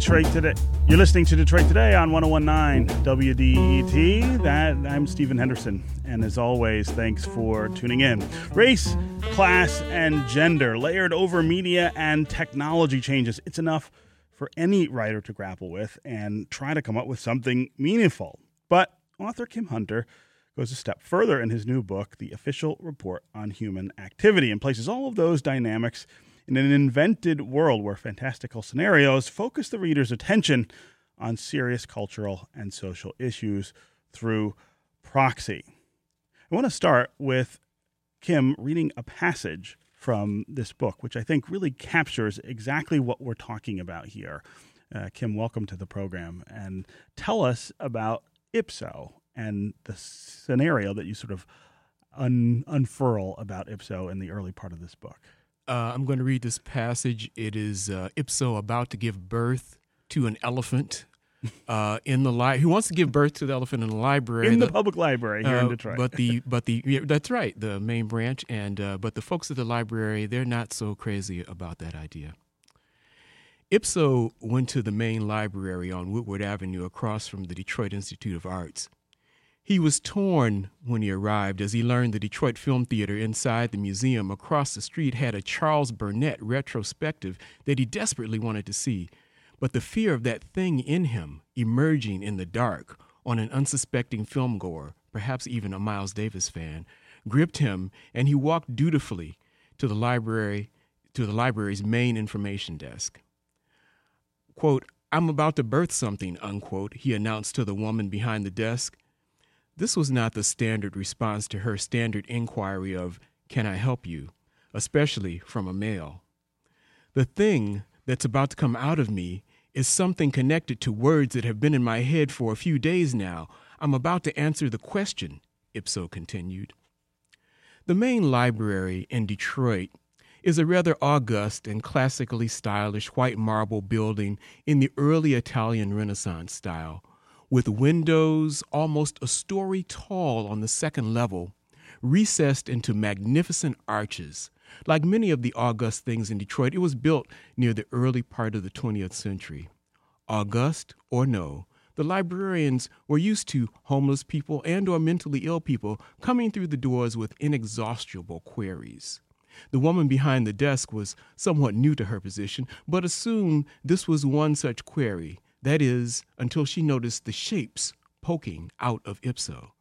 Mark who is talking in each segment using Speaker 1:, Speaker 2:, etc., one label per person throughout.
Speaker 1: Detroit today. You're listening to Detroit Today on 1019 WDET. That I'm Stephen Henderson, and as always, thanks for tuning in. Race, class, and gender layered over media and technology changes. It's enough for any writer to grapple with and try to come up with something meaningful. But author Kim Hunter goes a step further in his new book, The Official Report on Human Activity, and places all of those dynamics in an invented world where fantastical scenarios focus the reader's attention on serious cultural and social issues through proxy. I want to start with Kim reading a passage from this book, which I think really captures exactly what we're talking about here. Uh, Kim, welcome to the program and tell us about Ipso and the scenario that you sort of un- unfurl about Ipso in the early part of this book.
Speaker 2: Uh, I'm going to read this passage. It is uh, Ipso about to give birth to an elephant uh, in the library. who wants to give birth to the elephant in the library
Speaker 1: in the, the public library here in uh, Detroit.
Speaker 2: But the but the yeah, that's right, the main branch, and uh, but the folks at the library they're not so crazy about that idea. Ipso went to the main library on Woodward Avenue across from the Detroit Institute of Arts. He was torn when he arrived as he learned the Detroit Film Theater inside the museum across the street had a Charles Burnett retrospective that he desperately wanted to see. But the fear of that thing in him emerging in the dark on an unsuspecting filmgoer, perhaps even a Miles Davis fan, gripped him and he walked dutifully to the library to the library's main information desk. Quote, I'm about to birth something, unquote, he announced to the woman behind the desk. This was not the standard response to her standard inquiry of, Can I help you? especially from a male. The thing that's about to come out of me is something connected to words that have been in my head for a few days now. I'm about to answer the question, Ipso continued. The main library in Detroit is a rather august and classically stylish white marble building in the early Italian Renaissance style with windows almost a story tall on the second level, recessed into magnificent arches. Like many of the august things in Detroit, it was built near the early part of the 20th century. August or no, the librarians were used to homeless people and or mentally ill people coming through the doors with inexhaustible queries. The woman behind the desk was somewhat new to her position, but assumed this was one such query that is, until she noticed the shapes poking out of Ipso.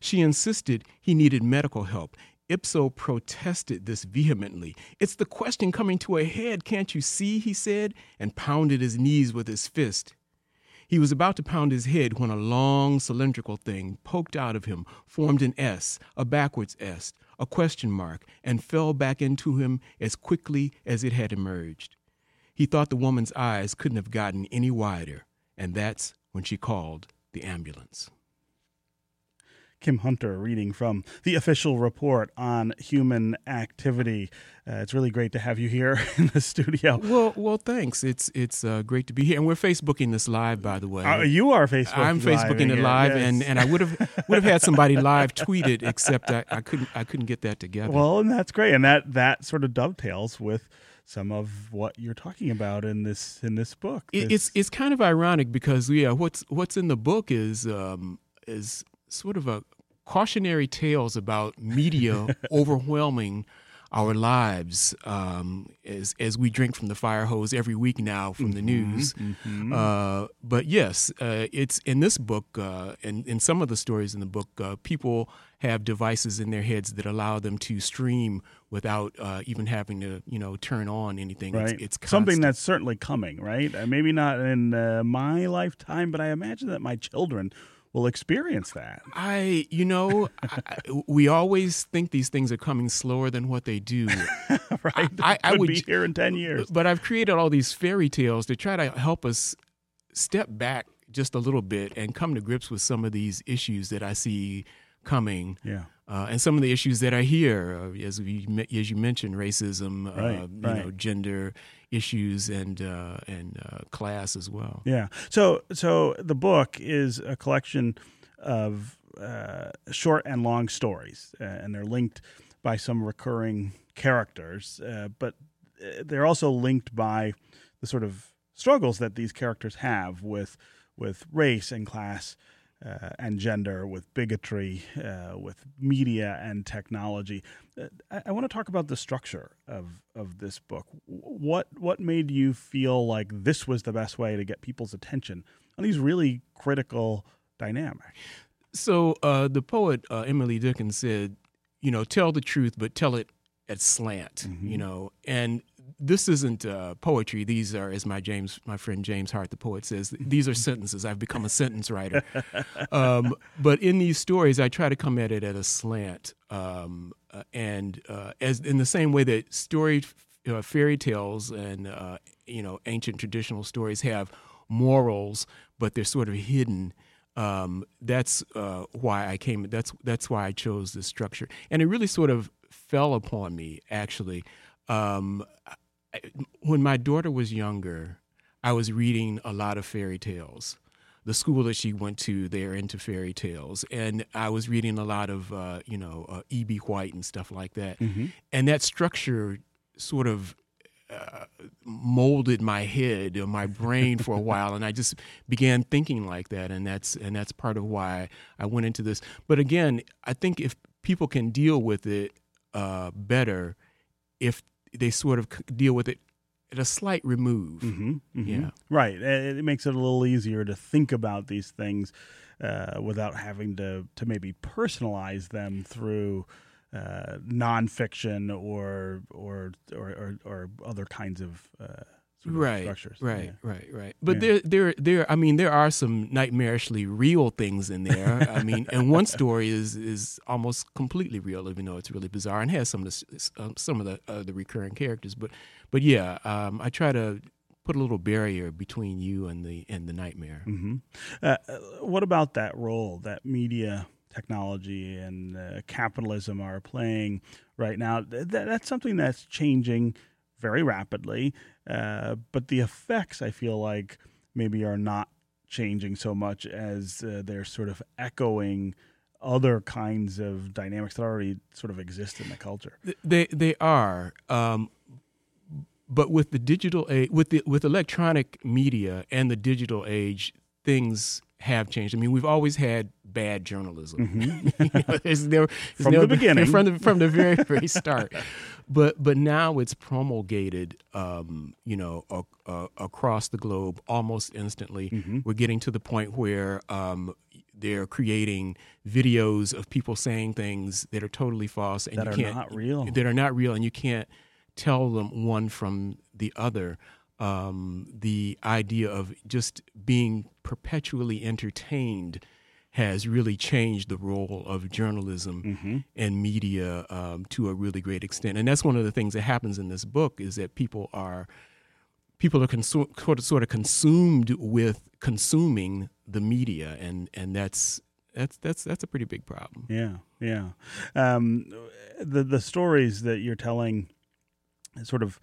Speaker 2: She insisted he needed medical help. Ipso protested this vehemently. It's the question coming to a head, can't you see? he said, and pounded his knees with his fist. He was about to pound his head when a long cylindrical thing poked out of him, formed an S, a backwards S, a question mark, and fell back into him as quickly as it had emerged. He thought the woman's eyes couldn't have gotten any wider, and that's when she called the ambulance.
Speaker 1: Kim Hunter reading from the official report on human activity. Uh, it's really great to have you here in the studio.
Speaker 2: Well, well, thanks. It's it's uh, great to be here, and we're Facebooking this live, by the way.
Speaker 1: Uh, you are Facebooking.
Speaker 2: I'm Facebooking
Speaker 1: live
Speaker 2: it live, yes. and, and I would have would have had somebody live tweet it, except I, I couldn't I couldn't get that together.
Speaker 1: Well, and that's great, and that that sort of dovetails with some of what you're talking about in this in this book. This...
Speaker 2: It's it's kind of ironic because yeah, what's what's in the book is um, is sort of a cautionary tales about media overwhelming our lives um, as as we drink from the fire hose every week now from mm-hmm, the news. Mm-hmm. Uh, but yes, uh, it's in this book uh, and in some of the stories in the book, uh, people have devices in their heads that allow them to stream without uh, even having to you know turn on anything.
Speaker 1: Right.
Speaker 2: It's, it's
Speaker 1: something that's certainly coming. Right. Uh, maybe not in my lifetime, but I imagine that my children will experience that.
Speaker 2: I, you know, I, we always think these things are coming slower than what they do.
Speaker 1: right. I, I, would be here in 10 years.
Speaker 2: But I've created all these fairy tales to try to help us step back just a little bit and come to grips with some of these issues that I see coming.
Speaker 1: Yeah.
Speaker 2: Uh, and some of the issues that are here, uh, as we as you mentioned, racism, uh,
Speaker 1: right,
Speaker 2: you
Speaker 1: right.
Speaker 2: know, gender issues, and uh, and uh, class as well.
Speaker 1: Yeah. So so the book is a collection of uh, short and long stories, and they're linked by some recurring characters, but they're also linked by the sort of struggles that these characters have with with race and class uh, and gender, with bigotry, uh, with media and technology. Uh, I, I want to talk about the structure of of this book. What what made you feel like this was the best way to get people's attention on these really critical dynamics?
Speaker 2: So uh, the poet uh, Emily Dickinson said, you know, tell the truth, but tell it at slant. Mm-hmm. You know, and this isn't uh, poetry. These are, as my James, my friend James Hart, the poet, says, these are sentences. I've become a sentence writer. Um, but in these stories, I try to come at it at a slant, um, uh, and uh, as in the same way that story, uh, fairy tales, and uh, you know, ancient traditional stories have morals, but they're sort of hidden. Um, that's uh, why I came. That's that's why I chose this structure, and it really sort of fell upon me actually. Um, when my daughter was younger, I was reading a lot of fairy tales. The school that she went to, they're into fairy tales, and I was reading a lot of, uh, you know, uh, E.B. White and stuff like that. Mm-hmm. And that structure sort of uh, molded my head or my brain for a while, and I just began thinking like that, and that's and that's part of why I went into this. But again, I think if people can deal with it uh, better, if they sort of deal with it at a slight remove.
Speaker 1: Mm-hmm, mm-hmm. Yeah, right. It makes it a little easier to think about these things uh, without having to to maybe personalize them through uh, nonfiction or or, or or or other kinds of. Uh, Sort of
Speaker 2: right,
Speaker 1: structures.
Speaker 2: Right, yeah. right, right. But yeah. there, there, there. I mean, there are some nightmarishly real things in there. I mean, and one story is is almost completely real, even though it's really bizarre and has some of the uh, some of the uh, the recurring characters. But, but yeah, um, I try to put a little barrier between you and the and the nightmare.
Speaker 1: Mm-hmm. Uh, uh what about that role that media? technology and uh, capitalism are playing right now. Th- that's something that's changing very rapidly. Uh, but the effects, I feel like, maybe are not changing so much as uh, they're sort of echoing other kinds of dynamics that already sort of exist in the culture.
Speaker 2: They they are. Um, but with the digital age, with the with electronic media and the digital age, things have changed. I mean, we've always had bad journalism.
Speaker 1: Mm-hmm. you know,
Speaker 2: it's never,
Speaker 1: it's from never, the beginning,
Speaker 2: from the from the very very start. But but now it's promulgated, um, you know, a, a, across the globe almost instantly. Mm-hmm. We're getting to the point where um, they're creating videos of people saying things that are totally false
Speaker 1: and that
Speaker 2: you
Speaker 1: are
Speaker 2: can't,
Speaker 1: not real.
Speaker 2: That are not real, and you can't tell them one from the other um, the idea of just being perpetually entertained has really changed the role of journalism mm-hmm. and media um, to a really great extent. And that's one of the things that happens in this book is that people are people are consu- sort of consumed with consuming the media, and and that's that's that's that's a pretty big problem.
Speaker 1: Yeah, yeah. Um, the the stories that you're telling, sort of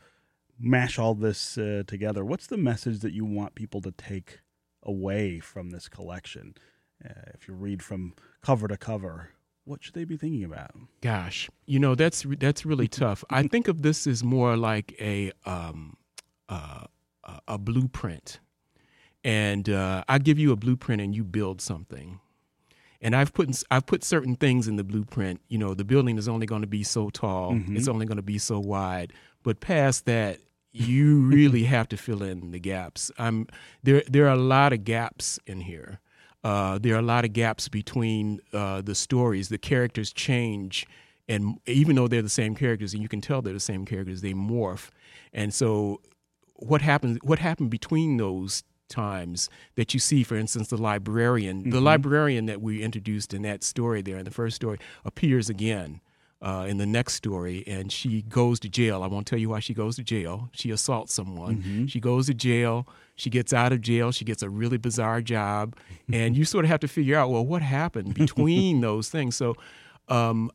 Speaker 1: mash all this uh, together, what's the message that you want people to take away from this collection? Uh, if you read from cover to cover, what should they be thinking about?
Speaker 2: Gosh, you know that's that's really tough. I think of this as more like a um, uh, a blueprint, and uh, I give you a blueprint and you build something. And I've put I've put certain things in the blueprint. You know, the building is only going to be so tall. Mm-hmm. It's only going to be so wide. But past that, you really have to fill in the gaps. I'm there. There are a lot of gaps in here. Uh, there are a lot of gaps between uh, the stories. The characters change, and even though they're the same characters, and you can tell they're the same characters, they morph. And so, what happened? What happened between those times that you see, for instance, the librarian, mm-hmm. the librarian that we introduced in that story there in the first story appears again uh, in the next story, and she goes to jail. I won't tell you why she goes to jail. She assaults someone. Mm-hmm. She goes to jail. She gets out of jail. She gets a really bizarre job, and you sort of have to figure out, well, what happened between those things. So, um,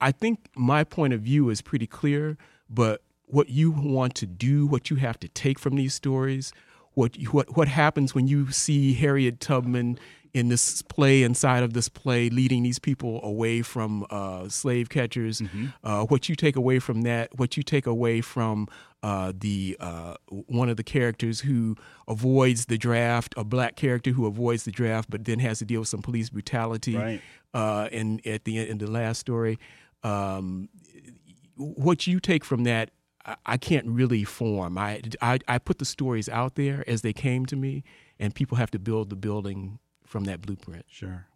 Speaker 2: I think my point of view is pretty clear, but what you want to do, what you have to take from these stories, what what what happens when you see Harriet Tubman in this play, inside of this play, leading these people away from uh, slave catchers.
Speaker 1: Mm-hmm.
Speaker 2: Uh, what you take away from that, what you take away from uh, the uh, one of the characters who avoids the draft, a black character who avoids the draft, but then has to deal with some police brutality.
Speaker 1: Right.
Speaker 2: Uh, and at the end, in the last story, um, what you take from that, I, I can't really form. I, I I put the stories out there as they came to me, and people have to build the building from that blueprint.
Speaker 1: Sure.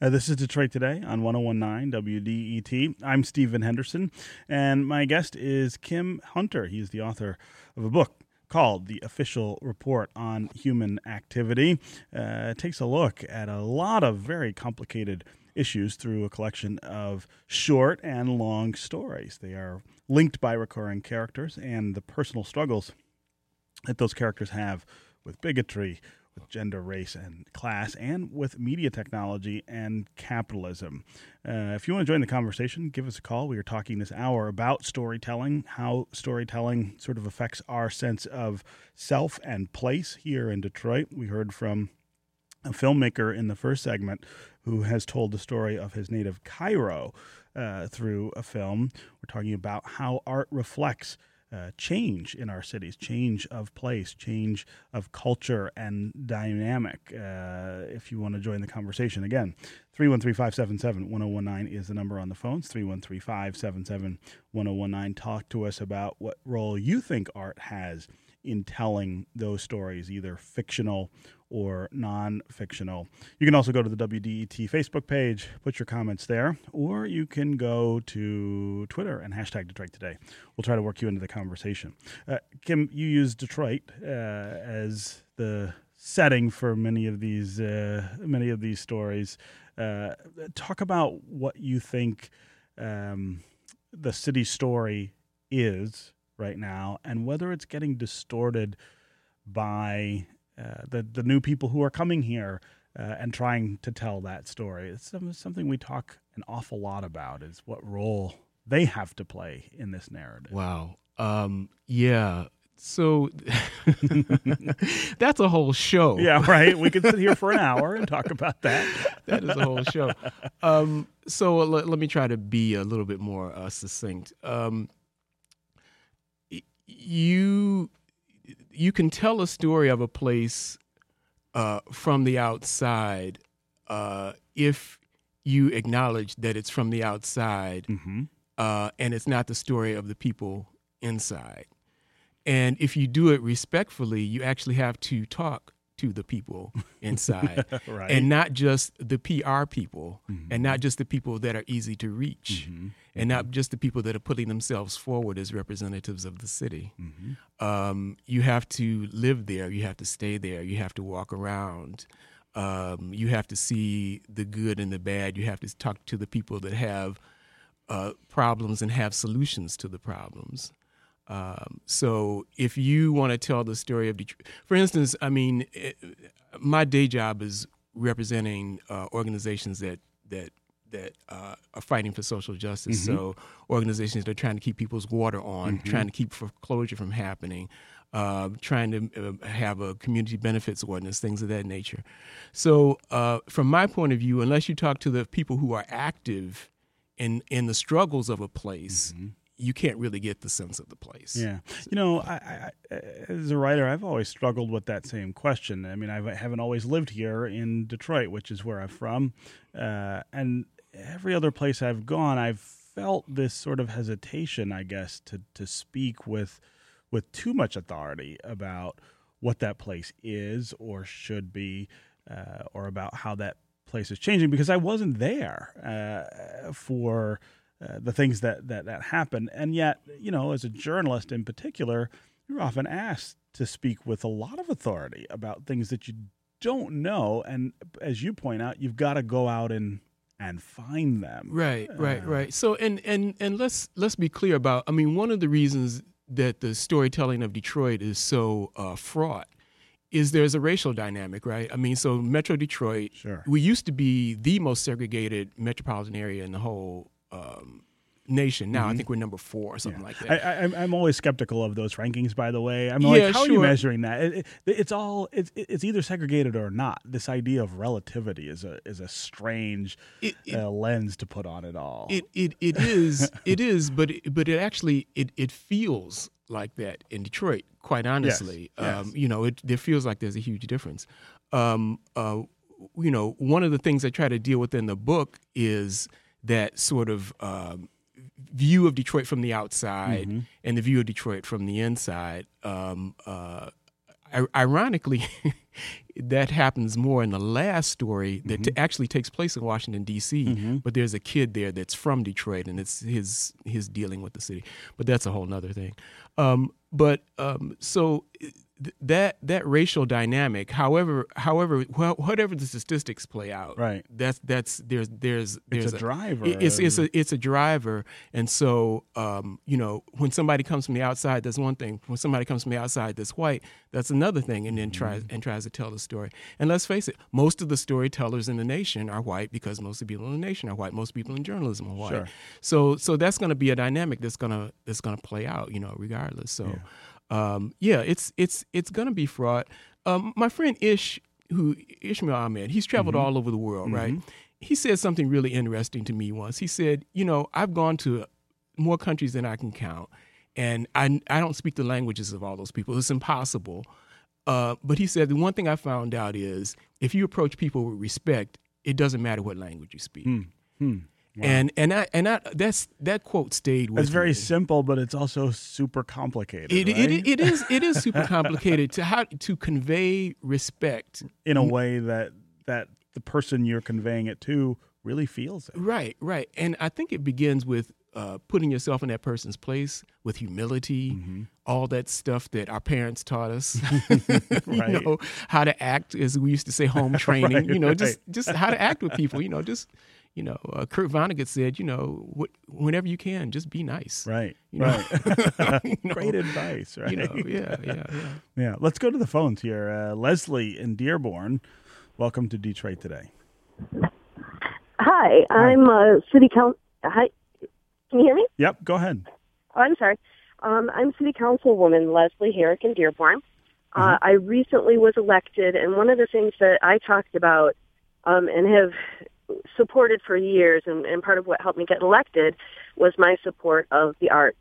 Speaker 1: Uh, this is Detroit Today on 1019 WDET. I'm Stephen Henderson, and my guest is Kim Hunter. He's the author of a book called The Official Report on Human Activity. Uh, it takes a look at a lot of very complicated issues through a collection of short and long stories. They are linked by recurring characters and the personal struggles that those characters have with bigotry, gender, race, and class, and with media technology and capitalism. Uh, if you want to join the conversation, give us a call. We are talking this hour about storytelling, how storytelling sort of affects our sense of self and place here in Detroit. We heard from a filmmaker in the first segment who has told the story of his native Cairo uh, through a film. We're talking about how art reflects uh, change in our cities, change of place, change of culture and dynamic. Uh, if you want to join the conversation, again, 313 577 1019 is the number on the phones 313 577 1019. Talk to us about what role you think art has in telling those stories, either fictional or non fictional. You can also go to the WDET Facebook page, put your comments there, or you can go to Twitter and hashtag Detroit Today. We'll try to work you into the conversation. Uh, Kim, you use Detroit uh, as the setting for many of these uh, many of these stories. Uh, talk about what you think um, the city story is right now, and whether it's getting distorted by uh, the the new people who are coming here uh, and trying to tell that story. It's something we talk an awful lot about. Is what role they have to play in this narrative.
Speaker 2: Wow. Um, yeah. So that's a whole show.
Speaker 1: Yeah, right. We could sit here for an hour and talk about that.
Speaker 2: that is a whole show. Um, so let, let, me try to be a little bit more uh, succinct. Um, you you can tell a story of a place uh, from the outside uh, if you acknowledge that it's from the outside
Speaker 1: mm-hmm.
Speaker 2: uh, and it's not the story of the people inside. And if you do it respectfully, you actually have to talk to the people inside
Speaker 1: right.
Speaker 2: and not just the PR people
Speaker 1: mm-hmm.
Speaker 2: and not just the people that are easy to reach
Speaker 1: mm-hmm.
Speaker 2: And not just the people that are putting themselves forward as representatives of the city.
Speaker 1: Mm-hmm.
Speaker 2: Um, you have to live there, you have to stay there, you have to walk around. Um, you have to see the good and the bad. You have to talk to the people that have uh, problems and have solutions to the problems. Um, so if you want to tell the story of Detroit, for instance, I mean, it, my day job is representing uh, organizations that that that uh, are fighting for social justice.
Speaker 1: Mm-hmm.
Speaker 2: So organizations that are trying to keep people's water on,
Speaker 1: Mm-hmm.
Speaker 2: trying to keep foreclosure from happening, uh, trying to uh, have a community benefits ordinance, things of that nature. So uh, from my point of view, unless you talk to the people who are active in in the struggles of a place.
Speaker 1: Mm-hmm.
Speaker 2: You can't really get the sense of the place.
Speaker 1: Yeah, you know, I, I, as a writer, I've always struggled with that same question. I mean, I haven't always lived here in Detroit, which is where I'm from, uh, and every other place I've gone, I've felt this sort of hesitation, I guess, to to speak with with too much authority about what that place is or should be, uh, or about how that place is changing, because I wasn't there uh, for uh, the things that, that that happen, and yet, you know, as a journalist in particular, you're often asked to speak with a lot of authority about things that you don't know, and as you point out, you've got to go out and and find them.
Speaker 2: Right, right,
Speaker 1: Uh,
Speaker 2: right. So and and and let's let's be clear about. I mean, one of the reasons that the storytelling of Detroit is so uh, fraught is there's a racial dynamic, right? I mean, so Metro Detroit,
Speaker 1: Sure.
Speaker 2: we used to be the most segregated metropolitan area in the whole um, nation. Now I think we're number four or something like that.
Speaker 1: I, I, I'm- I'm always skeptical of those rankings. By the way, I'm like,
Speaker 2: Yeah,
Speaker 1: how are you measuring that? It, it, it's all it's it's either segregated or not. This idea of relativity is a is a strange
Speaker 2: It-
Speaker 1: uh, lens to put on it all.
Speaker 2: It it it is it is, but it, but it actually it it feels like that in Detroit. Quite honestly,
Speaker 1: yes.
Speaker 2: Um, you know, it there feels like there's a huge difference. Um, uh, you know, one of the things I try to deal with in the book is that sort of um, view of Detroit from the outside
Speaker 1: Mm-hmm.
Speaker 2: and the view of Detroit from the inside. Um, uh, ironically, that happens more in the last story that t- actually takes place in Washington D.C. But there's a kid there that's from Detroit, and it's his his dealing with the city. But that's a whole other thing. Um, but um, so th- that that racial dynamic, however, however, wh- whatever the statistics play out,
Speaker 1: Right.
Speaker 2: That's that's there's there's there's
Speaker 1: a driver.
Speaker 2: it- It's it's a it's a driver, and so um, you know when somebody comes from the outside, that's one thing. When somebody comes from the outside that's white, that's another thing, and then tries
Speaker 1: Mm-hmm.
Speaker 2: and tries to tell the story. And let's face it, most of the storytellers in the nation are white because most of the people in the nation are white. Most people in journalism are white.
Speaker 1: Sure.
Speaker 2: So so that's going to be a dynamic that's gonna that's gonna play out, you know, regardless. So um, yeah, it's it's it's gonna be fraught. Um, my friend Ish, who Ismael Ahmed, he's traveled all over the world, right? He said something really interesting to me once. He said, you know, I've gone to more countries than I can count, and I I don't speak the languages of all those people. It's impossible. Uh, but he said the one thing I found out is if you approach people with respect, it doesn't matter what language you speak. And and I and I that's that quote stayed with
Speaker 1: it's very
Speaker 2: me.
Speaker 1: simple, but it's also super complicated.
Speaker 2: It,
Speaker 1: right?
Speaker 2: it, it is it is super complicated to how to convey respect.
Speaker 1: in a way that that the person you're conveying it to really feels it.
Speaker 2: Right, right, and I think it begins with uh, putting yourself in that person's place with humility,
Speaker 1: Mm-hmm.
Speaker 2: all that stuff that our parents taught us. you
Speaker 1: Right.
Speaker 2: know how to act, as we used to say, home training.
Speaker 1: Right,
Speaker 2: you know, just just how to act with people. You know, just you know, uh, Kurt Vonnegut said, you know, wh- whenever you can, just be nice.
Speaker 1: Right.
Speaker 2: You know?
Speaker 1: Right.
Speaker 2: You know,
Speaker 1: Great advice, right?
Speaker 2: You know, yeah, yeah, yeah.
Speaker 1: Yeah. Let's go to the phones here. Uh, Leslie in Dearborn, welcome to Detroit today.
Speaker 3: Hi, I'm uh, city council. Hi, can you hear me?
Speaker 1: Yep. Go ahead.
Speaker 3: Oh, I'm sorry. Um, I'm city councilwoman Leslie Herrick in Dearborn. Uh, I recently was elected, and one of the things that I talked about um, and have supported for years, and, and part of what helped me get elected, was my support of the arts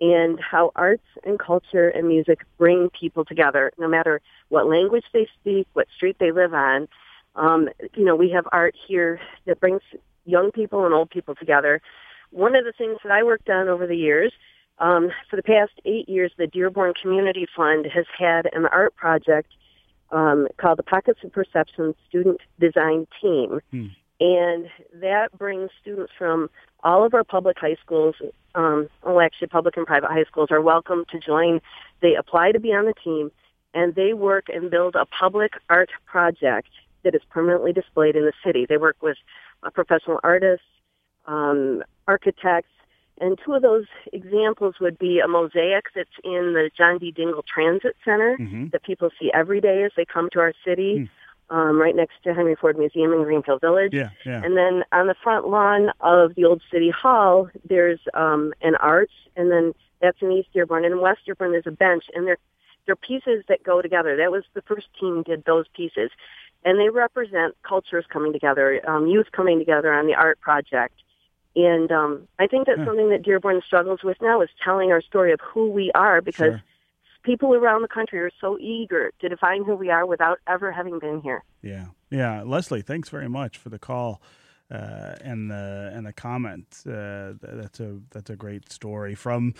Speaker 3: and how arts and culture and music bring people together, no matter what language they speak, what street they live on. Um, you know, we have art here that brings young people and old people together. One of the things that I worked on over the years, um, for the past eight years, the Dearborn Community Fund has had an art project um, called the Pockets of Perception Student Design Team.
Speaker 1: Hmm.
Speaker 3: And that brings students from all of our public high schools, um, well, actually public and private high schools are welcome to join. They apply to be on the team, and they work and build a public art project that is permanently displayed in the city. They work with uh, professional artists, um, architects, and two of those examples would be a mosaic that's in the John D. Dingell Transit Center
Speaker 1: Mhm.
Speaker 3: that people see every day as they come to our city, um, right next to Henry Ford Museum in Greenfield Village.
Speaker 1: Yeah. Yeah.
Speaker 3: And then on the front lawn of the old city hall, there's um, an arch, and then that's in East Dearborn. And in West Dearborn, there's a bench, and they're they're pieces that go together. That was the first team did those pieces, and they represent cultures coming together, um, youth coming together on the art project. And um, I think that's
Speaker 1: Huh.
Speaker 3: something that Dearborn struggles with now is telling our story of who we are because
Speaker 1: Sure.
Speaker 3: People around the country are so eager to define who we are without ever having been here.
Speaker 1: Yeah, yeah. Leslie, thanks very much for the call uh, and the and the comment. Uh, that's a that's a great story from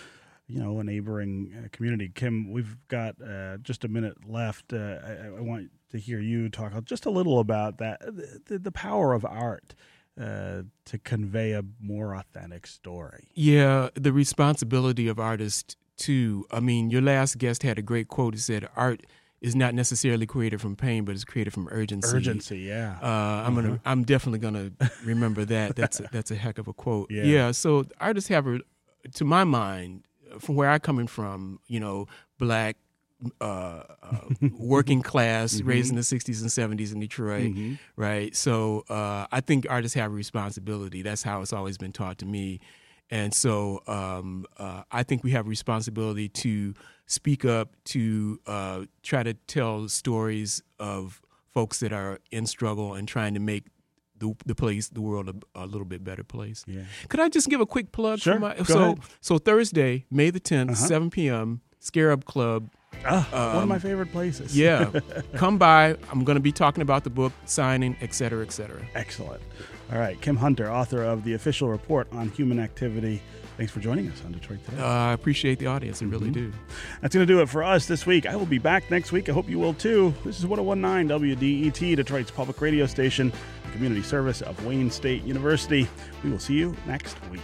Speaker 1: you know a neighboring uh, community. Kim, we've got uh, just a minute left. Uh, I, I want to hear you talk just a little about that the, the power of art uh, to convey a more authentic story.
Speaker 2: Yeah, the responsibility of artists too. I mean, your last guest had a great quote. He said, "Art is not necessarily created from pain, but it's created from urgency."
Speaker 1: Urgency, yeah.
Speaker 2: Uh, I'm gonna. I'm definitely gonna remember that. That's a, that's a heck of a quote.
Speaker 1: Yeah.
Speaker 2: yeah So artists have, a, to my mind, from where I'm coming from, you know, black, uh, uh, working class, raised in the '60s and '70s in Detroit,
Speaker 1: Mhm.
Speaker 2: right? So uh, I think artists have a responsibility. That's how it's always been taught to me. And so um, uh, I think we have a responsibility to speak up, to uh, try to tell stories of folks that are in struggle and trying to make the, the place, the world, a, a, little bit better place.
Speaker 1: Yeah.
Speaker 2: Could I just give a quick plug?
Speaker 1: Sure.
Speaker 2: For my, so,
Speaker 1: ahead.
Speaker 2: so Thursday, May the 10th,
Speaker 1: Uh-huh.
Speaker 2: 7 p.m., Scarab Club.
Speaker 1: Ah, one of
Speaker 2: Um,
Speaker 1: my favorite places.
Speaker 2: Yeah, come by. I'm going to be talking about the book, signing, et cetera, et cetera.
Speaker 1: Excellent. All right. Kim Hunter, author of The Official Report on Human Activity. Thanks for joining us on Detroit Today.
Speaker 2: Uh, I appreciate the audience.
Speaker 1: Mm-hmm.
Speaker 2: really do.
Speaker 1: That's going to do it for us this week. I will be back next week. I hope you will too. This is 1019 WDET, Detroit's public radio station, community service of Wayne State University. We will see you next week.